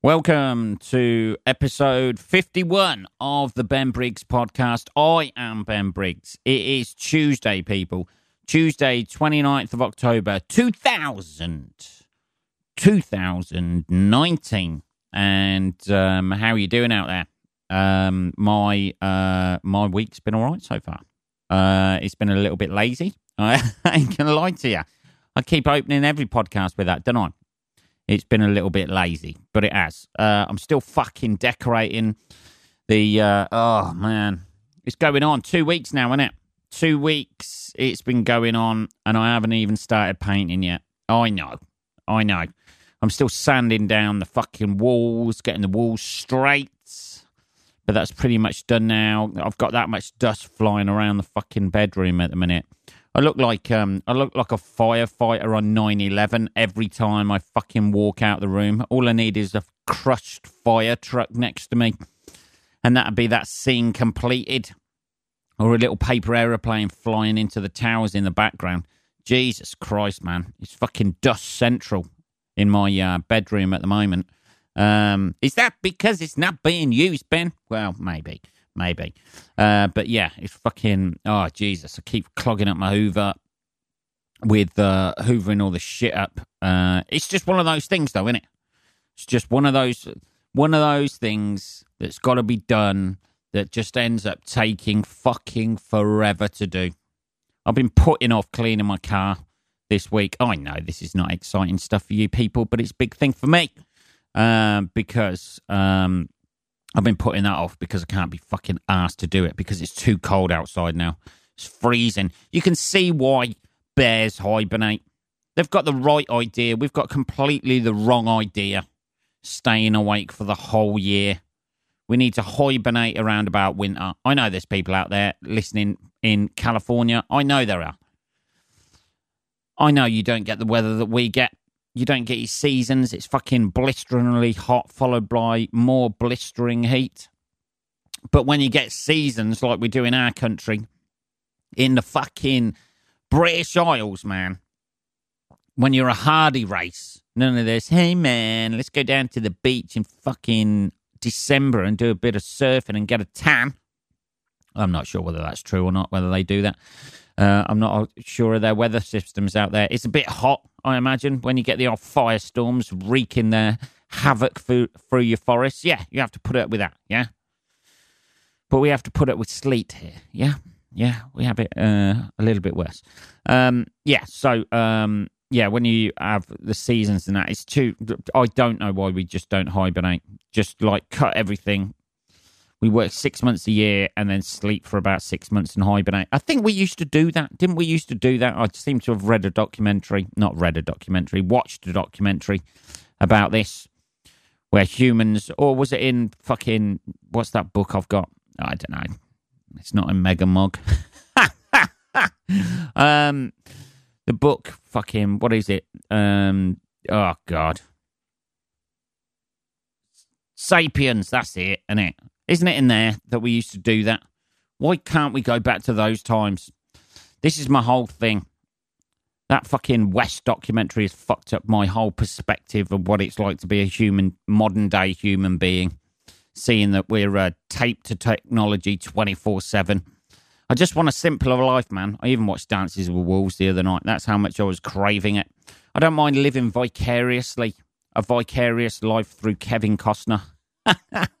Welcome to episode 51 of the Ben Briggs podcast. I am Ben Briggs. It is Tuesday, people. Tuesday, 29th of October, 2000, 2019. And um, how are you doing out there? Um, my uh, my week's been all right so far. Uh, it's been a little bit lazy. I ain't going to lie to you. I keep opening every podcast with that, don't I? It's been a little bit lazy, but it has. Uh, I'm still fucking decorating the. Uh, oh man, it's going on two weeks now, isn't it? Two weeks it's been going on, and I haven't even started painting yet. I know, I know. I'm still sanding down the fucking walls, getting the walls straight. But that's pretty much done now. I've got that much dust flying around the fucking bedroom at the minute. I look like um, I look like a firefighter on 9/11 every time I fucking walk out the room. All I need is a crushed fire truck next to me, and that'd be that scene completed, or a little paper aeroplane flying into the towers in the background. Jesus Christ, man, it's fucking dust central in my uh, bedroom at the moment. Um, is that because it's not being used, Ben? Well, maybe maybe. Uh, but yeah, it's fucking. Oh Jesus! I keep clogging up my Hoover with uh, hoovering all the shit up. Uh, it's just one of those things, though, isn't it? It's just one of those one of those things that's got to be done that just ends up taking fucking forever to do. I've been putting off cleaning my car this week. I know this is not exciting stuff for you people, but it's a big thing for me um, because um, I've been putting that off because I can't be fucking asked to do it because it's too cold outside now. It's freezing. You can see why bears hibernate. They've got the right idea. We've got completely the wrong idea. Staying awake for the whole year. We need to hibernate around about winter. I know there's people out there listening in California. I know there are. I know you don't get the weather that we get. You don't get your seasons. It's fucking blisteringly hot, followed by more blistering heat. But when you get seasons like we do in our country, in the fucking British Isles, man, when you're a hardy race, none of this, hey man, let's go down to the beach in fucking December and do a bit of surfing and get a tan. I'm not sure whether that's true or not, whether they do that. Uh, I'm not sure of their weather systems out there. It's a bit hot, I imagine, when you get the old firestorms wreaking their havoc through, through your forests. Yeah, you have to put up with that. Yeah. But we have to put up with sleet here. Yeah. Yeah. We have it uh, a little bit worse. Um, yeah. So, um, yeah, when you have the seasons and that, it's too. I don't know why we just don't hibernate. Just like cut everything, we work six months a year and then sleep for about six months and hibernate. I think we used to do that. Didn't we used to do that? I seem to have read a documentary, not read a documentary, watched a documentary about this where humans, or was it in fucking, what's that book I've got? I don't know. It's not in Mega Mog. um, the book, fucking, what is it? Um, oh, God. Sapiens, that's it, isn't it? Isn't it in there that we used to do that? Why can't we go back to those times? This is my whole thing. That fucking West documentary has fucked up my whole perspective of what it's like to be a human, modern day human being. Seeing that we're uh, taped to technology 24 7. I just want a simpler life, man. I even watched Dances with Wolves the other night. That's how much I was craving it. I don't mind living vicariously, a vicarious life through Kevin Costner.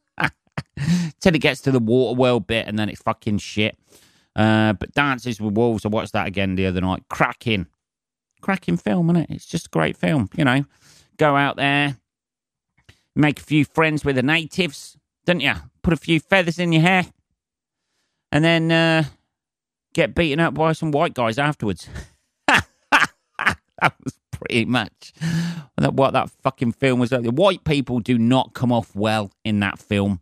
till it gets to the Waterworld bit, and then it's fucking shit. Uh, but Dances with Wolves, I watched that again the other night. Cracking, cracking film, isn't it? It's just a great film. You know, go out there, make a few friends with the natives, don't you? Put a few feathers in your hair, and then uh, get beaten up by some white guys afterwards. that was pretty much what that fucking film was. The white people do not come off well in that film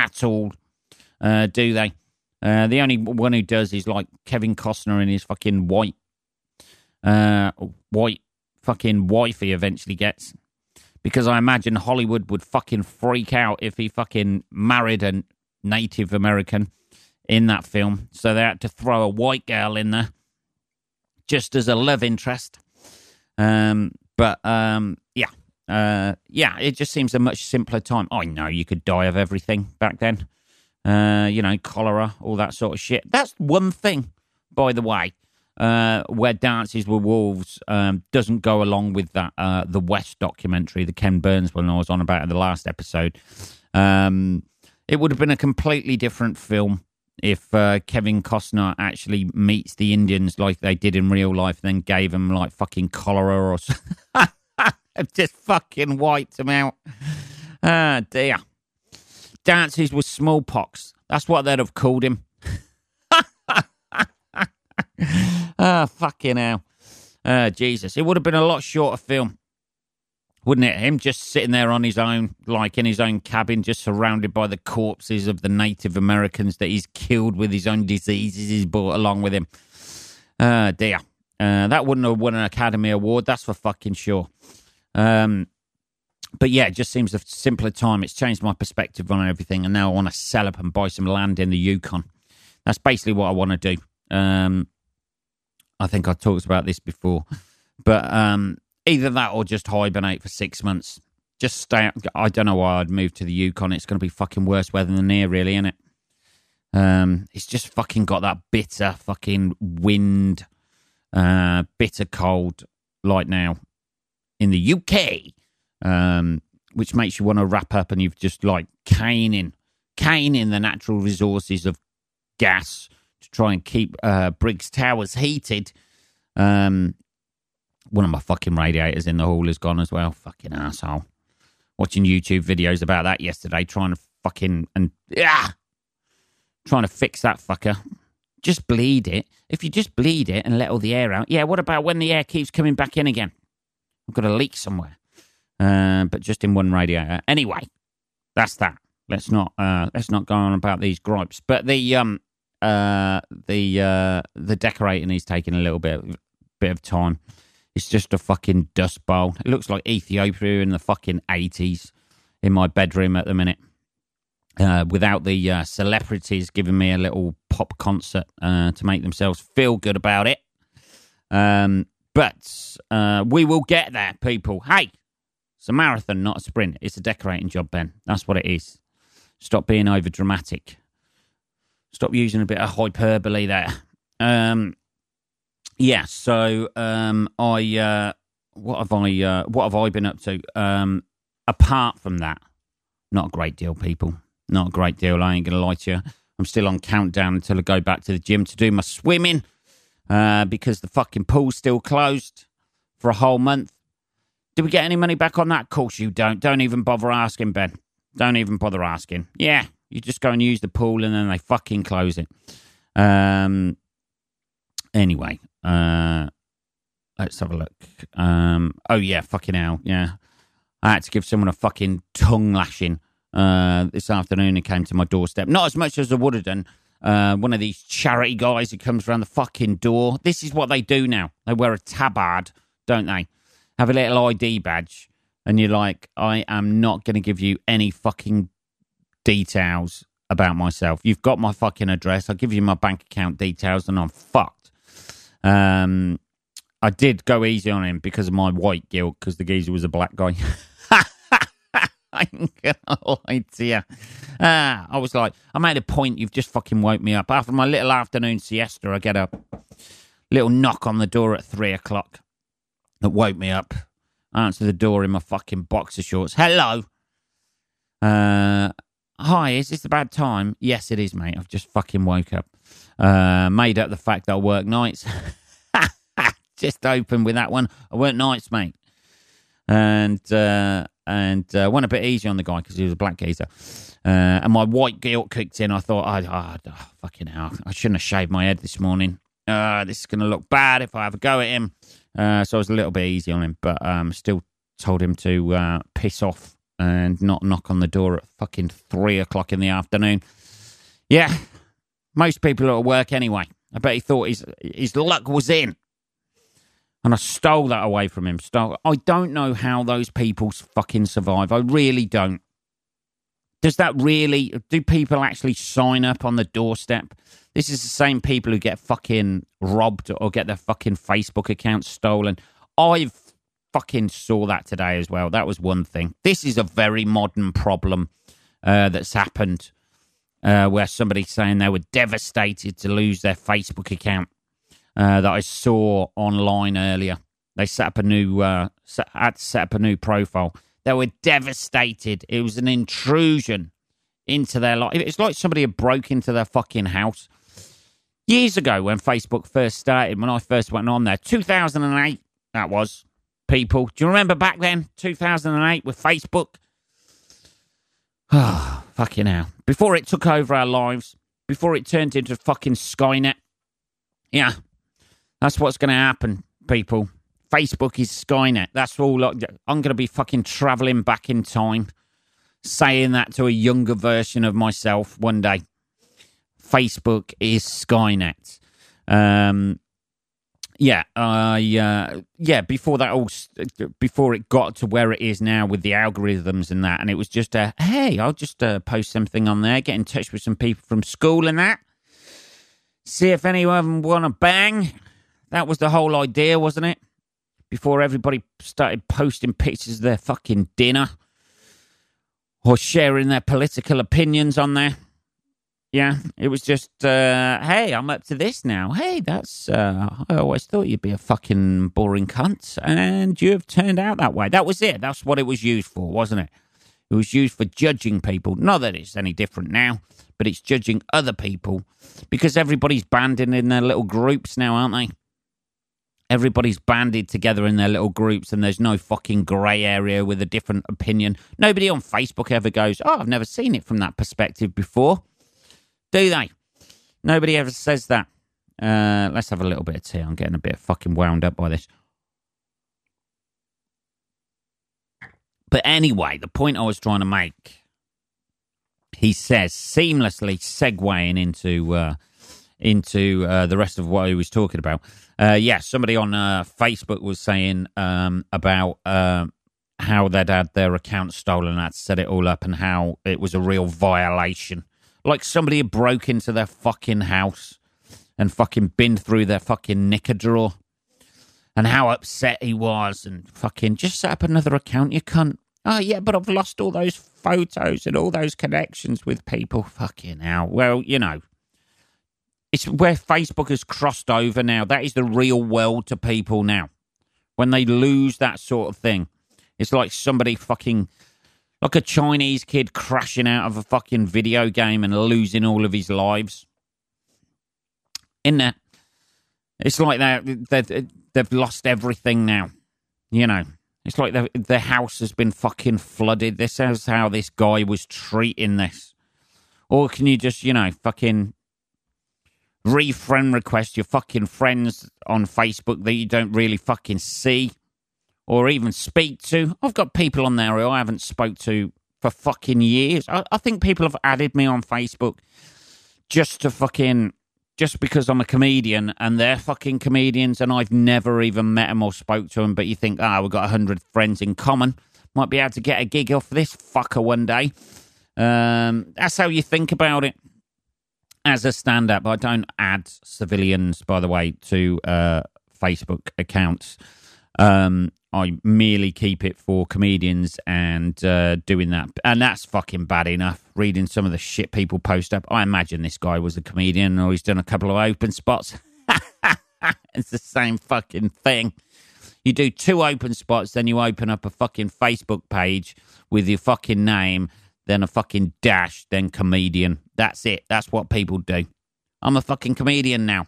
at all, uh, do they? Uh, the only one who does is like Kevin Costner and his fucking white, uh, white fucking wife he eventually gets. Because I imagine Hollywood would fucking freak out if he fucking married a Native American in that film. So they had to throw a white girl in there just as a love interest. Um, but um, yeah, uh, yeah, it just seems a much simpler time. I know you could die of everything back then. Uh, you know, cholera, all that sort of shit. That's one thing, by the way, uh, where Dances with Wolves um, doesn't go along with that uh, the West documentary, the Ken Burns one I was on about in the last episode. Um, it would have been a completely different film if uh, Kevin Costner actually meets the Indians like they did in real life, and then gave them like fucking cholera or just fucking wiped them out. Ah, dear. Dances with smallpox. That's what they'd have called him. Ah, fucking hell. Uh, Jesus. It would have been a lot shorter film, wouldn't it? Him just sitting there on his own, like in his own cabin, just surrounded by the corpses of the Native Americans that he's killed with his own diseases he's brought along with him. Uh, dear. Uh, that wouldn't have won an Academy Award, that's for fucking sure. Um, but yeah, it just seems a simpler time. It's changed my perspective on everything, and now I want to sell up and buy some land in the Yukon. That's basically what I want to do. Um, I think I talked about this before, but um, either that or just hibernate for six months. Just stay. I don't know why I'd move to the Yukon. It's going to be fucking worse weather than here, really, isn't it? Um, it's just fucking got that bitter fucking wind, uh, bitter cold like now in the UK, um, which makes you want to wrap up and you've just like caning, caning the natural resources of gas to try and keep uh, Briggs Towers heated. Um, one of my fucking radiators in the hall is gone as well. Fucking asshole. Watching YouTube videos about that yesterday, trying to fucking and yeah, trying to fix that fucker. Just bleed it. If you just bleed it and let all the air out, yeah. What about when the air keeps coming back in again? I've got a leak somewhere, uh, but just in one radiator. Anyway, that's that. Let's not uh, let's not go on about these gripes. But the um uh, the uh, the decorating is taking a little bit bit of time. It's just a fucking dust bowl. It looks like Ethiopia in the fucking eighties in my bedroom at the minute. Uh, without the uh, celebrities giving me a little pop concert uh, to make themselves feel good about it. Um, but uh, we will get there, people. Hey, it's a marathon, not a sprint. It's a decorating job, Ben. That's what it is. Stop being over dramatic. Stop using a bit of hyperbole there. Um, yeah. So um, I uh, what have I uh, what have I been up to? Um, apart from that, not a great deal, people. Not a great deal. I ain't gonna lie to you. I'm still on countdown until I go back to the gym to do my swimming uh, because the fucking pool's still closed for a whole month. Do we get any money back on that? Of course you don't. Don't even bother asking, Ben. Don't even bother asking. Yeah, you just go and use the pool and then they fucking close it. Um. Anyway, uh, let's have a look. Um. Oh yeah, fucking hell, yeah. I had to give someone a fucking tongue lashing uh, this afternoon. It came to my doorstep. Not as much as I would have done. Uh, one of these charity guys who comes around the fucking door. This is what they do now. They wear a tabard, don't they? Have a little ID badge, and you're like, I am not going to give you any fucking details about myself. You've got my fucking address. I'll give you my bank account details, and I'm fucked. Um, I did go easy on him because of my white guilt, because the geezer was a black guy. I'm gonna lie you. Ah, I was like, I made a point. You've just fucking woke me up after my little afternoon siesta. I get a little knock on the door at three o'clock that woke me up. I answer the door in my fucking boxer shorts. Hello. Uh, hi. Is this about time? Yes, it is, mate. I've just fucking woke up. Uh, made up the fact that I work nights. just open with that one. I work nights, mate. And uh, and uh, went a bit easy on the guy because he was a black geezer. Uh, and my white guilt kicked in. I thought, oh, oh, fucking hell, I shouldn't have shaved my head this morning. Uh, this is going to look bad if I have a go at him. Uh, so I was a little bit easy on him, but um, still told him to uh, piss off and not knock on the door at fucking three o'clock in the afternoon. Yeah, most people are at work anyway. I bet he thought his his luck was in and I stole that away from him. Stole. I don't know how those people fucking survive. I really don't. Does that really? Do people actually sign up on the doorstep? This is the same people who get fucking robbed or get their fucking Facebook accounts stolen. I've fucking saw that today as well. That was one thing. This is a very modern problem uh, that's happened uh, where somebody's saying they were devastated to lose their Facebook account uh, that I saw online earlier. They set up a new uh, set, had set up a new profile. They were devastated. It was an intrusion into their life. It's like somebody had broke into their fucking house years ago when Facebook first started. When I first went on there, two thousand and eight. That was people. Do you remember back then, two thousand and eight, with Facebook? Ah, fucking hell. Before it took over our lives, before it turned into fucking Skynet. Yeah, that's what's going to happen, people. Facebook is Skynet. That's all. I'm going to be fucking traveling back in time, saying that to a younger version of myself one day. Facebook is Skynet. Um, yeah, uh, yeah. Before that all, before it got to where it is now with the algorithms and that, and it was just a hey, I'll just uh, post something on there, get in touch with some people from school and that, see if anyone of them want to bang. That was the whole idea, wasn't it? Before everybody started posting pictures of their fucking dinner or sharing their political opinions on there. Yeah, it was just, uh, hey, I'm up to this now. Hey, that's, uh, I always thought you'd be a fucking boring cunt, and you have turned out that way. That was it. That's what it was used for, wasn't it? It was used for judging people. Not that it's any different now, but it's judging other people because everybody's banding in their little groups now, aren't they? Everybody's banded together in their little groups, and there's no fucking grey area with a different opinion. Nobody on Facebook ever goes, Oh, I've never seen it from that perspective before do they? Nobody ever says that. Uh, let's have a little bit of tea. I'm getting a bit fucking wound up by this. But anyway, the point I was trying to make, he says, seamlessly segueing into uh, into uh, the rest of what he was talking about. Uh, yeah, somebody on uh, Facebook was saying um, about uh, how they'd had their account stolen. And that set it all up, and how it was a real violation like somebody had broke into their fucking house and fucking been through their fucking knicker drawer. And how upset he was and fucking just set up another account, you cunt. Oh, yeah, but I've lost all those photos and all those connections with people. Fucking hell. Well, you know, it's where Facebook has crossed over now. That is the real world to people now. When they lose that sort of thing, it's like somebody fucking like a Chinese kid crashing out of a fucking video game and losing all of his lives. In there, it's like they they've lost everything now. You know, it's like the house has been fucking flooded. This is how this guy was treating this. Or can you just, you know, fucking re-friend request your fucking friends on Facebook that you don't really fucking see or even speak to. I've got people on there who I haven't spoke to for fucking years. I, I think people have added me on Facebook just to fucking just because I'm a comedian and they're fucking comedians and I've never even met them or spoke to them. But you think, ah, oh, we've got a hundred friends in common, might be able to get a gig off this fucker one day. Um, that's how you think about it as a stand-up. I don't add civilians, by the way, to uh, Facebook accounts. Um, I merely keep it for comedians and uh, doing that. And that's fucking bad enough. Reading some of the shit people post up. I imagine this guy was a comedian or he's done a couple of open spots. it's the same fucking thing. You do two open spots, then you open up a fucking Facebook page with your fucking name, then a fucking dash, then comedian. That's it. That's what people do. I'm a fucking comedian now.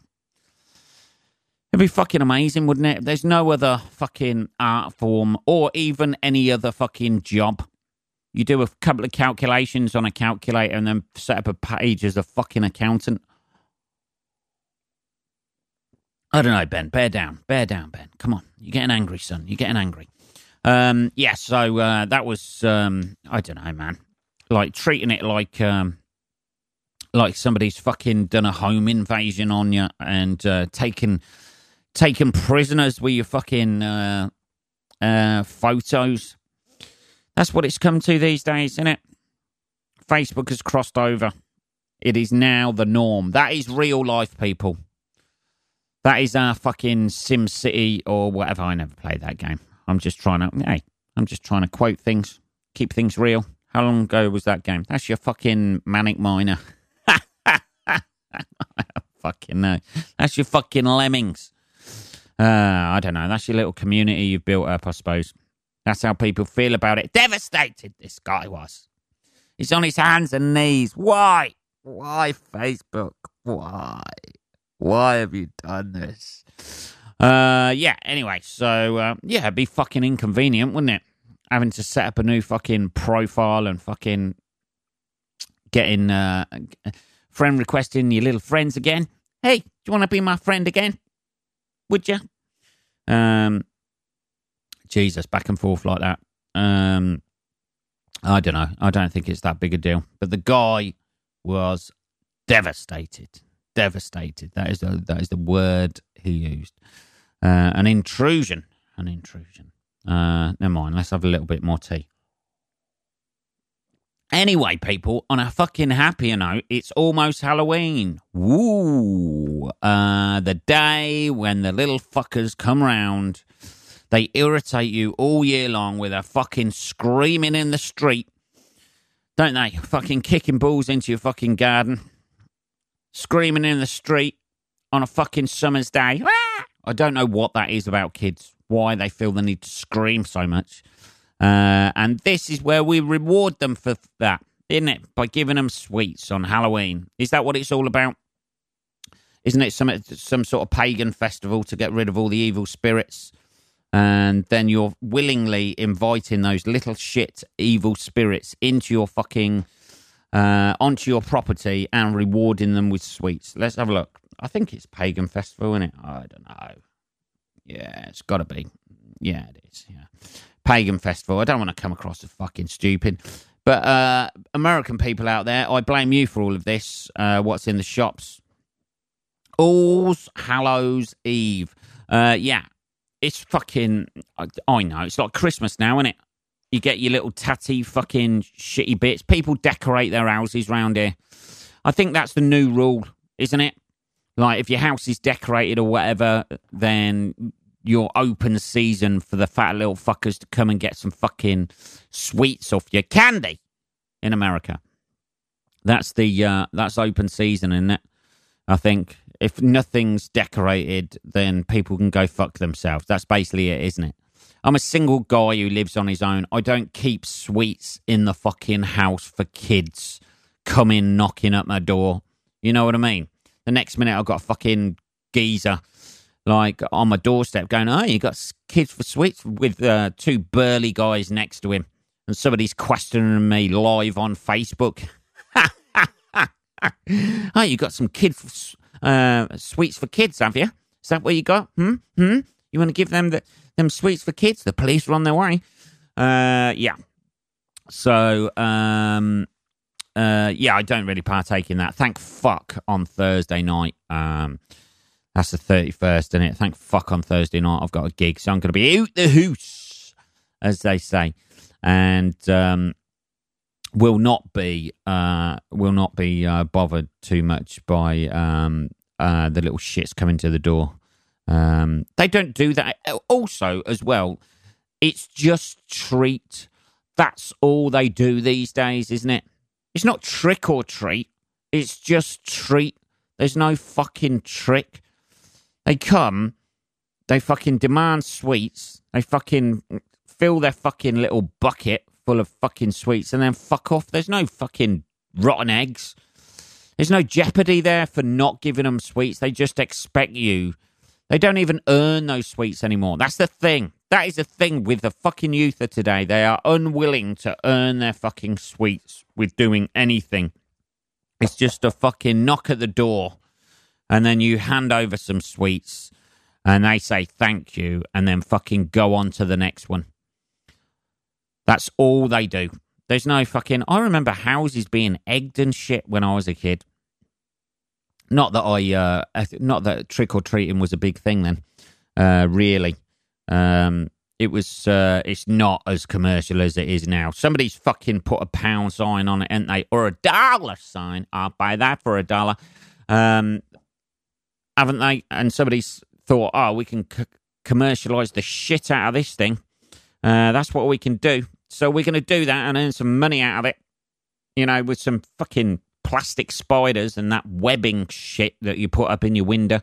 It'd be fucking amazing, wouldn't it? There's no other fucking art form or even any other fucking job. You do a couple of calculations on a calculator and then set up a page as a fucking accountant. I don't know, Ben. Bear down. Bear down, Ben. Come on. You're getting angry, son. You're getting angry. Um, yeah, so uh, that was, um, I don't know, man. Like treating it like um, like somebody's fucking done a home invasion on you and uh, taking taken prisoners with your fucking uh, uh, photos. That's what it's come to these days, isn't it? Facebook has crossed over. It is now the norm. That is real life, people. That is our fucking Sim City or whatever. I never played that game. I'm just trying to, hey, I'm just trying to quote things, keep things real. How long ago was that game? That's your fucking manic miner. fucking no. That's your fucking lemmings. Uh, I don't know. That's your little community you've built up, I suppose. That's how people feel about it. Devastated, this guy was. He's on his hands and knees. Why? Why, Facebook? Why? Why have you done this? Uh, yeah, anyway, so, uh, yeah, it'd be fucking inconvenient, wouldn't it? Having to set up a new fucking profile and fucking getting, uh, friend requesting your little friends again. Hey, do you want to be my friend again? Would you? Um, Jesus, back and forth like that. Um, I don't know. I don't think it's that big a deal. But the guy was devastated. Devastated. That is the, that is the word he used. Uh, an intrusion. An intrusion. Uh, never mind. Let's have a little bit more tea. Anyway, people, on a fucking happier note, it's almost Halloween. Woo! Uh, the day when the little fuckers come round. They irritate you all year long with a fucking screaming in the street. Don't they? Fucking kicking balls into your fucking garden. Screaming in the street on a fucking summer's day. I don't know what that is about kids. Why they feel the need to scream so much. Uh, and this is where we reward them for that, isn't it? By giving them sweets on Halloween. Is that what it's all about? Isn't it some some sort of pagan festival to get rid of all the evil spirits? And then you're willingly inviting those little shit evil spirits into your fucking uh, onto your property and rewarding them with sweets. Let's have a look. I think it's pagan festival, isn't it? I don't know. Yeah, it's got to be. Yeah, it is. Yeah pagan festival. I don't want to come across as fucking stupid. But uh, American people out there, I blame you for all of this. Uh, what's in the shops? All's Hallows Eve. Uh, yeah, it's fucking. I, I know it's like Christmas now, isn't it? You get your little tatty fucking shitty bits. People decorate their houses round here. I think that's the new rule, isn't it? Like if your house is decorated or whatever, then your open season for the fat little fuckers to come and get some fucking sweets off your candy in America. That's the uh, that's open season, isn't it? I think if nothing's decorated, then people can go fuck themselves. That's basically it, isn't it? I'm a single guy who lives on his own. I don't keep sweets in the fucking house for kids coming knocking at my door. You know what I mean? The next minute I've got a fucking geezer like on my doorstep going, oh, you got kids for sweets with uh, two burly guys next to him. And somebody's questioning me live on Facebook. oh, you got some kids uh, sweets for kids, have you? Is that what you got? Hmm? Hmm? You want to give them the, them sweets for kids? The police are on their way. Uh, yeah. So, um, uh, yeah, I don't really partake in that. Thank fuck on Thursday night. Um, that's the 31st, and it? Thank fuck on Thursday night I've got a gig, so I'm going to be out the hoose, as they say, and um, will not be uh, will not be uh, bothered too much by um, uh, the little shits coming to the door. Um, they don't do that. Also, as well, it's just treat. That's all they do these days, isn't it? It's not trick or treat. It's just treat. There's no fucking trick. They come, they fucking demand sweets, they fucking fill their fucking little bucket full of fucking sweets and then fuck off. There's no fucking rotten eggs. There's no jeopardy there for not giving them sweets. They just expect you. They don't even earn those sweets anymore. That's the thing. That is the thing with the fucking youth of today. They are unwilling to earn their fucking sweets with doing anything. It's just a fucking knock at the door and then you hand over some sweets and they say thank you and then fucking go on to the next one. That's all they do. There's no fucking. I remember houses being egged and shit when I was a kid. Not that I, uh, not that trick or treating was a big thing then. Uh, really, um, it was. Uh, it's not as commercial as it is now. Somebody's fucking put a pound sign on it, and they or a dollar sign. I'll buy that for a dollar. Um, haven't they? And somebody's thought, oh, we can c- commercialize the shit out of this thing. Uh, that's what we can do. So we're going to do that and earn some money out of it. You know, with some fucking plastic spiders and that webbing shit that you put up in your window.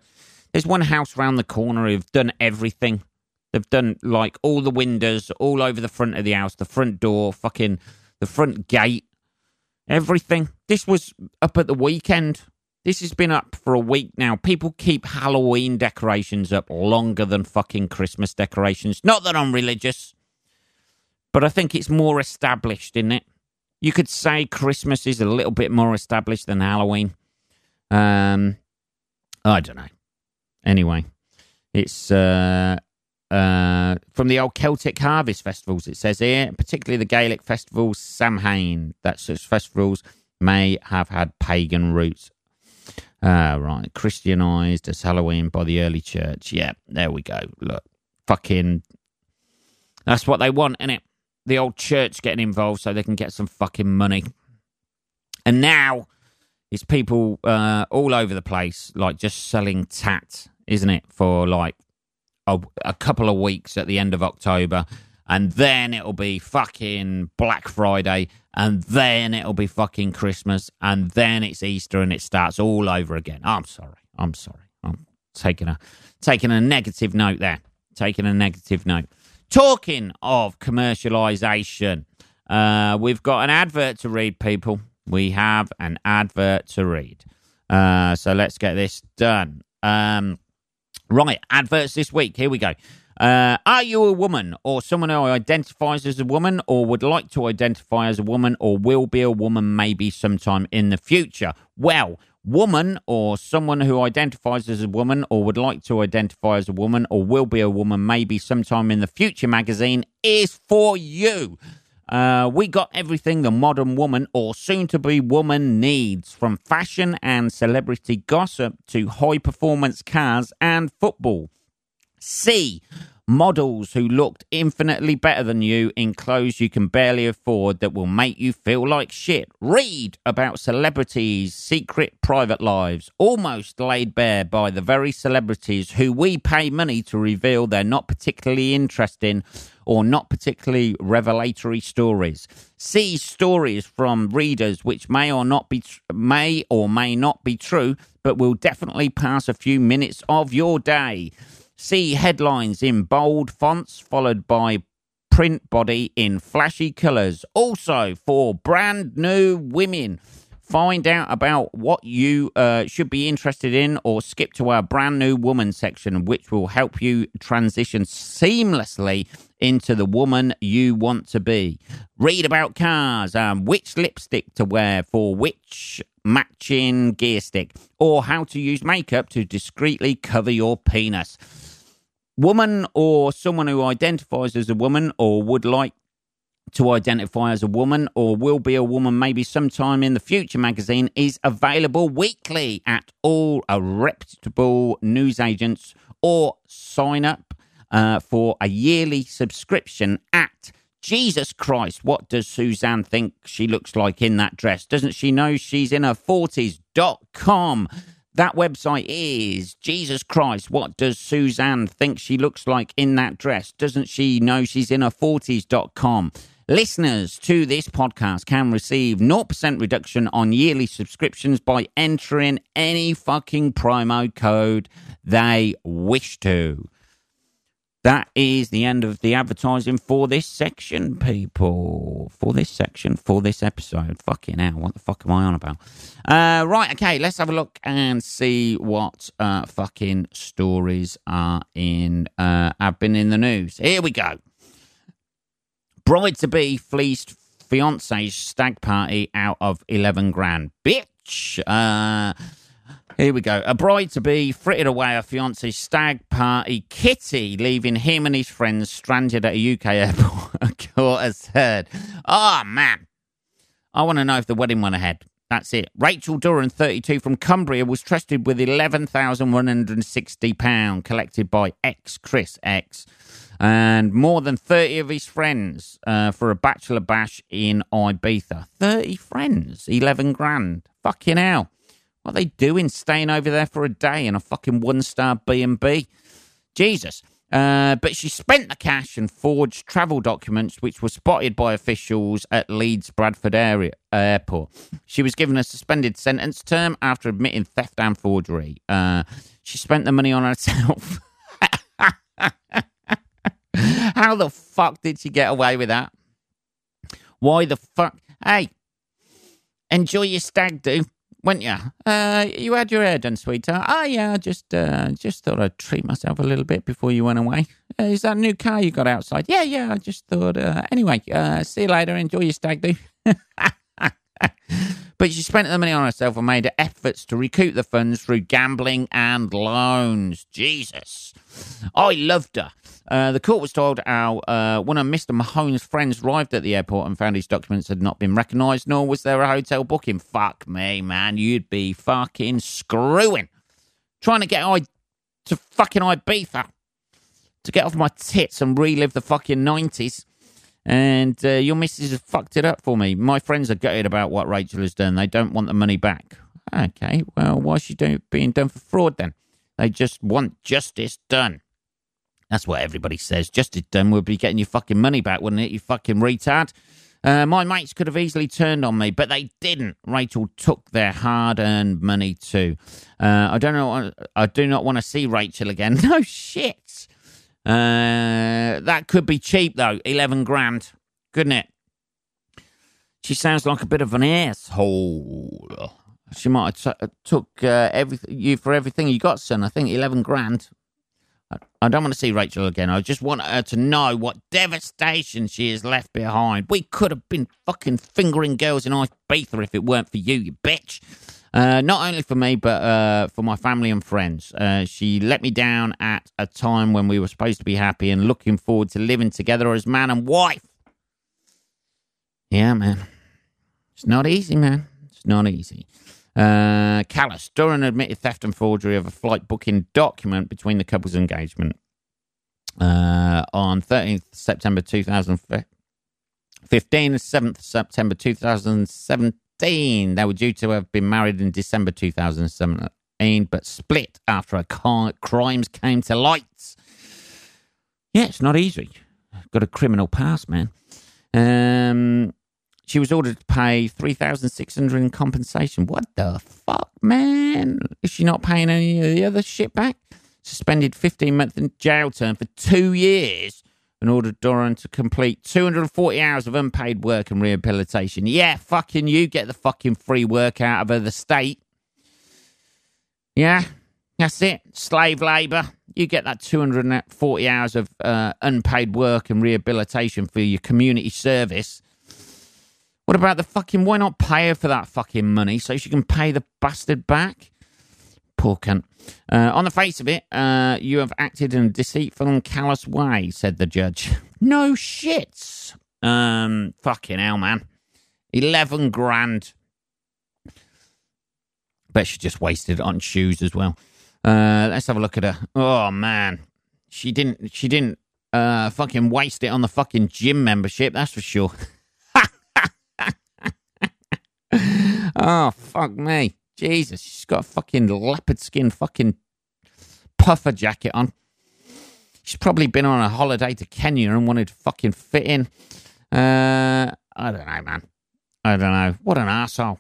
There's one house round the corner who've done everything. They've done like all the windows all over the front of the house, the front door, fucking the front gate, everything. This was up at the weekend. This has been up for a week now. People keep Halloween decorations up longer than fucking Christmas decorations. Not that I'm religious, but I think it's more established, isn't it? You could say Christmas is a little bit more established than Halloween. Um, I don't know. Anyway, it's uh, uh, from the old Celtic harvest festivals. It says here, particularly the Gaelic festival Samhain. That such festivals may have had pagan roots. Uh, right, Christianized as Halloween by the early church. Yeah, there we go. Look, fucking, that's what they want, isn't it? The old church getting involved so they can get some fucking money. And now it's people uh, all over the place, like just selling tat, isn't it? For like a, a couple of weeks at the end of October. And then it'll be fucking Black Friday. And then it'll be fucking Christmas. And then it's Easter and it starts all over again. I'm sorry. I'm sorry. I'm taking a, taking a negative note there. Taking a negative note. Talking of commercialization, uh, we've got an advert to read, people. We have an advert to read. Uh, so let's get this done. Um, right, adverts this week. Here we go. Uh, are you a woman or someone who identifies as a woman or would like to identify as a woman or will be a woman maybe sometime in the future? Well, woman or someone who identifies as a woman or would like to identify as a woman or will be a woman maybe sometime in the future magazine is for you. Uh, we got everything the modern woman or soon to be woman needs from fashion and celebrity gossip to high performance cars and football. C. Models who looked infinitely better than you in clothes you can barely afford that will make you feel like shit. Read about celebrities' secret private lives, almost laid bare by the very celebrities who we pay money to reveal they're not particularly interesting or not particularly revelatory stories. See stories from readers which may or not be tr- may or may not be true, but will definitely pass a few minutes of your day. See headlines in bold fonts, followed by print body in flashy colours. Also, for brand new women, find out about what you uh, should be interested in or skip to our brand new woman section, which will help you transition seamlessly into the woman you want to be. Read about cars, um, which lipstick to wear for which matching gear stick, or how to use makeup to discreetly cover your penis woman or someone who identifies as a woman or would like to identify as a woman or will be a woman maybe sometime in the future magazine is available weekly at all reputable newsagents or sign up uh, for a yearly subscription at Jesus Christ, what does Suzanne think she looks like in that dress? Doesn't she know she's in her 40s.com? That website is Jesus Christ. What does Suzanne think she looks like in that dress? Doesn't she know she's in her 40s.com? Listeners to this podcast can receive 0% reduction on yearly subscriptions by entering any fucking promo code they wish to. That is the end of the advertising for this section, people. For this section, for this episode. Fucking hell, what the fuck am I on about? Uh, right, okay, let's have a look and see what uh, fucking stories are in, uh, have been in the news. Here we go. Bride to be fleeced fiance's stag party out of 11 grand. Bitch. Uh, here we go. A bride to be frittered away a fiance's stag party kitty, leaving him and his friends stranded at a UK airport. Court has heard. Oh, man. I want to know if the wedding went ahead. That's it. Rachel Doran, 32, from Cumbria, was trusted with £11,160 collected by ex Chris X and more than 30 of his friends uh, for a bachelor bash in Ibiza. 30 friends, 11 grand. Fucking hell. What are they doing staying over there for a day in a fucking one star B&B? Jesus. Uh, but she spent the cash and forged travel documents, which were spotted by officials at Leeds Bradford area, Airport. She was given a suspended sentence term after admitting theft and forgery. Uh, she spent the money on herself. How the fuck did she get away with that? Why the fuck? Hey, enjoy your stag do, wouldn't you? Uh, you had your hair done, sweetheart. Oh yeah, just uh, just thought I'd treat myself a little bit before you went away. Uh, is that new car you got outside? Yeah, yeah. I just thought. Uh, anyway, uh, see you later. Enjoy your stag do. but she spent the money on herself and made efforts to recoup the funds through gambling and loans. Jesus, I loved her. Uh, the court was told how uh, one of Mr. Mahone's friends arrived at the airport and found his documents had not been recognised, nor was there a hotel booking. Fuck me, man. You'd be fucking screwing. Trying to get I to fucking Ibiza to get off my tits and relive the fucking 90s. And uh, your missus has fucked it up for me. My friends are gutted about what Rachel has done. They don't want the money back. Okay, well, why is she being done for fraud then? They just want justice done. That's what everybody says. Justice done would be getting your fucking money back, wouldn't it, you fucking retard? Uh, my mates could have easily turned on me, but they didn't. Rachel took their hard-earned money too. Uh, I don't know. I do not want to see Rachel again. No shit. Uh, that could be cheap though. Eleven grand, couldn't it? She sounds like a bit of an asshole. She might have t- took uh, everything you for everything you got, son. I think eleven grand. I don't want to see Rachel again. I just want her to know what devastation she has left behind. We could have been fucking fingering girls in Ibiza if it weren't for you, you bitch. Uh, not only for me, but uh, for my family and friends. Uh, she let me down at a time when we were supposed to be happy and looking forward to living together as man and wife. Yeah, man. It's not easy, man. It's not easy. Uh, Callis, Doran admitted theft and forgery of a flight booking document between the couple's engagement. Uh, on 13th September 2015 and 7th September 2017. They were due to have been married in December 2017, but split after a car- crimes came to light. Yeah, it's not easy. Got a criminal past, man. Um, she was ordered to pay three thousand six hundred in compensation. What the fuck, man? Is she not paying any of the other shit back? Suspended fifteen month in jail term for two years and ordered Doran to complete 240 hours of unpaid work and rehabilitation. Yeah, fucking you get the fucking free work out of the state. Yeah, that's it. Slave labour. You get that 240 hours of uh, unpaid work and rehabilitation for your community service. What about the fucking? Why not pay her for that fucking money so she can pay the bastard back? Poor cunt. Uh, on the face of it, uh, you have acted in a deceitful and callous way," said the judge. No shits. Um, fucking hell, man. Eleven grand. Bet she just wasted it on shoes as well. Uh, let's have a look at her. Oh man, she didn't. She didn't. Uh, fucking waste it on the fucking gym membership. That's for sure. oh, fuck me. Jesus, she's got a fucking leopard skin fucking puffer jacket on. She's probably been on a holiday to Kenya and wanted to fucking fit in. Uh, I don't know, man. I don't know. What an asshole.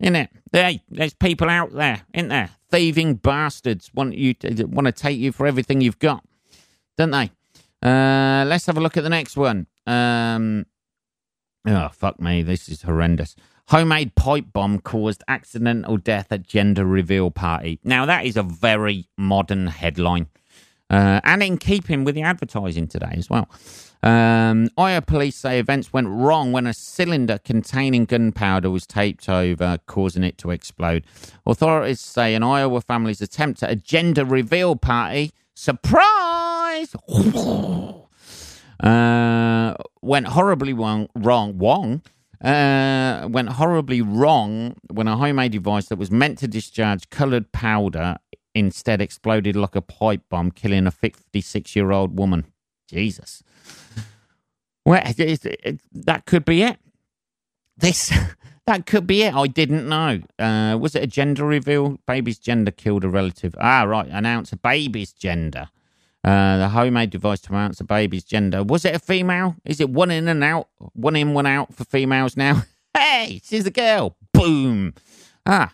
Isn't it? Hey, there's people out there, isn't there? Thieving bastards want you to, want to take you for everything you've got, don't they? Uh, let's have a look at the next one. Um, oh, fuck me. This is horrendous. Homemade pipe bomb caused accidental death at gender reveal party. Now, that is a very modern headline. Uh, and in keeping with the advertising today as well. Um, Iowa police say events went wrong when a cylinder containing gunpowder was taped over, causing it to explode. Authorities say an Iowa family's attempt at a gender reveal party, surprise, uh, went horribly wrong. Wrong. Wrong uh, went horribly wrong when a homemade device that was meant to discharge coloured powder instead exploded like a pipe bomb, killing a 56 year old woman. Jesus. Well, that could be it. This. That could be it. I didn't know. Uh, was it a gender reveal? Baby's gender killed a relative. Ah, right. Announce a baby's gender. Uh, the homemade device to announce a baby's gender. Was it a female? Is it one in and out? One in, one out for females now? hey, she's a girl. Boom. Ah.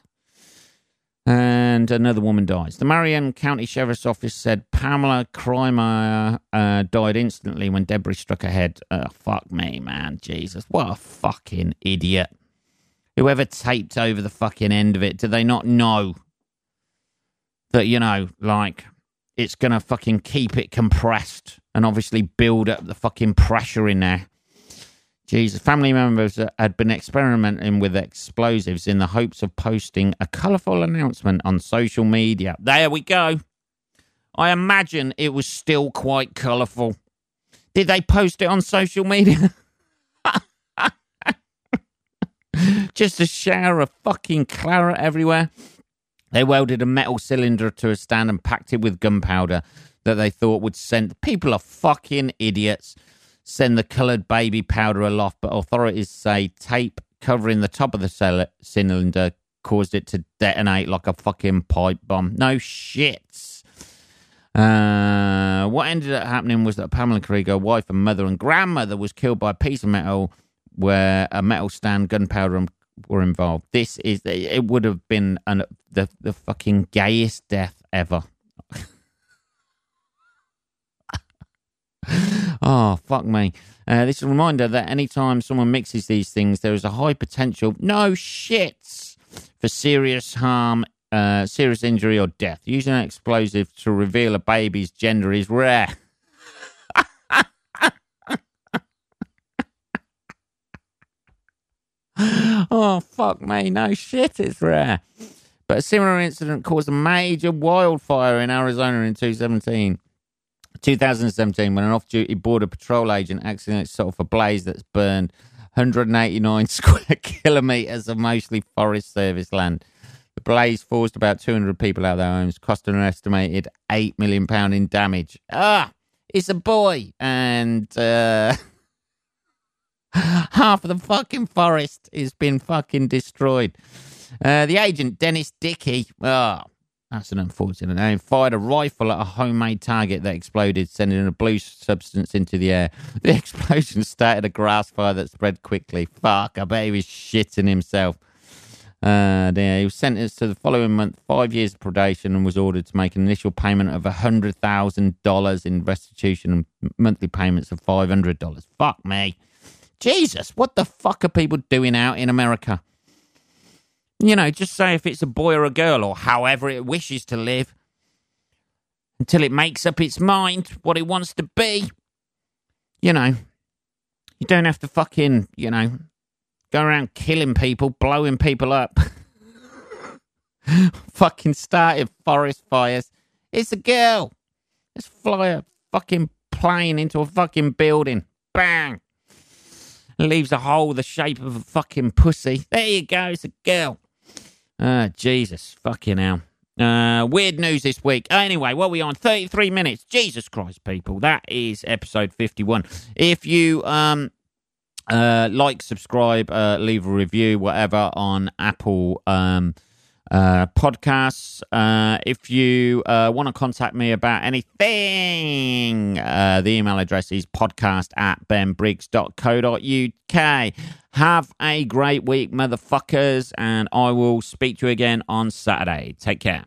And another woman dies. The Marion County Sheriff's Office said Pamela Kreimeyer uh, died instantly when debris struck her head. Oh, fuck me, man. Jesus. What a fucking idiot. Whoever taped over the fucking end of it, do they not know that, you know, like it's going to fucking keep it compressed and obviously build up the fucking pressure in there. Jesus, family members had been experimenting with explosives in the hopes of posting a colourful announcement on social media. There we go. I imagine it was still quite colourful. Did they post it on social media? Just a shower of fucking claret everywhere. They welded a metal cylinder to a stand and packed it with gunpowder that they thought would send. People are fucking idiots. Send the coloured baby powder aloft, but authorities say tape covering the top of the cylinder caused it to detonate like a fucking pipe bomb. No shits. Uh, what ended up happening was that Pamela Kreimeyer, wife and mother and grandmother, was killed by a piece of metal where a metal stand, gunpowder, and were involved. This is it would have been an, the the fucking gayest death ever. oh fuck me! Uh, this is a reminder that anytime someone mixes these things, there is a high potential, no shits, for serious harm, uh, serious injury or death. Using an explosive to reveal a baby's gender is rare. Oh, fuck me. No shit, it's rare. But a similar incident caused a major wildfire in Arizona in 2017. 2017, when an off duty Border Patrol agent accidentally set off a blaze that's burned 189 square kilometres of mostly Forest Service land. The blaze forced about 200 people out of their homes, costing an estimated £8 million in damage. Ah, it's a boy. And. Uh, Half of the fucking forest has been fucking destroyed. Uh, the agent, Dennis Dickey, oh, that's an unfortunate name, fired a rifle at a homemade target that exploded, sending a blue substance into the air. The explosion started a grass fire that spread quickly. Fuck, I bet he was shitting himself. Uh, yeah, he was sentenced to the following month, five years of predation, and was ordered to make an initial payment of $100,000 in restitution and monthly payments of $500. Fuck me. Jesus, what the fuck are people doing out in America? You know, just say if it's a boy or a girl or however it wishes to live until it makes up its mind what it wants to be. You know, you don't have to fucking, you know, go around killing people, blowing people up, fucking starting forest fires. It's a girl. Let's fly a fucking plane into a fucking building. Bang leaves a hole the shape of a fucking pussy. There you go, it's a girl. Ah, Jesus, fucking hell. Uh, weird news this week. Anyway, what are we on? 33 minutes. Jesus Christ, people. That is episode 51. If you um uh like, subscribe, uh, leave a review, whatever on Apple um uh, podcasts. Uh, if you uh, want to contact me about anything, uh, the email address is podcast at benbriggs.co.uk. Have a great week, motherfuckers, and I will speak to you again on Saturday. Take care.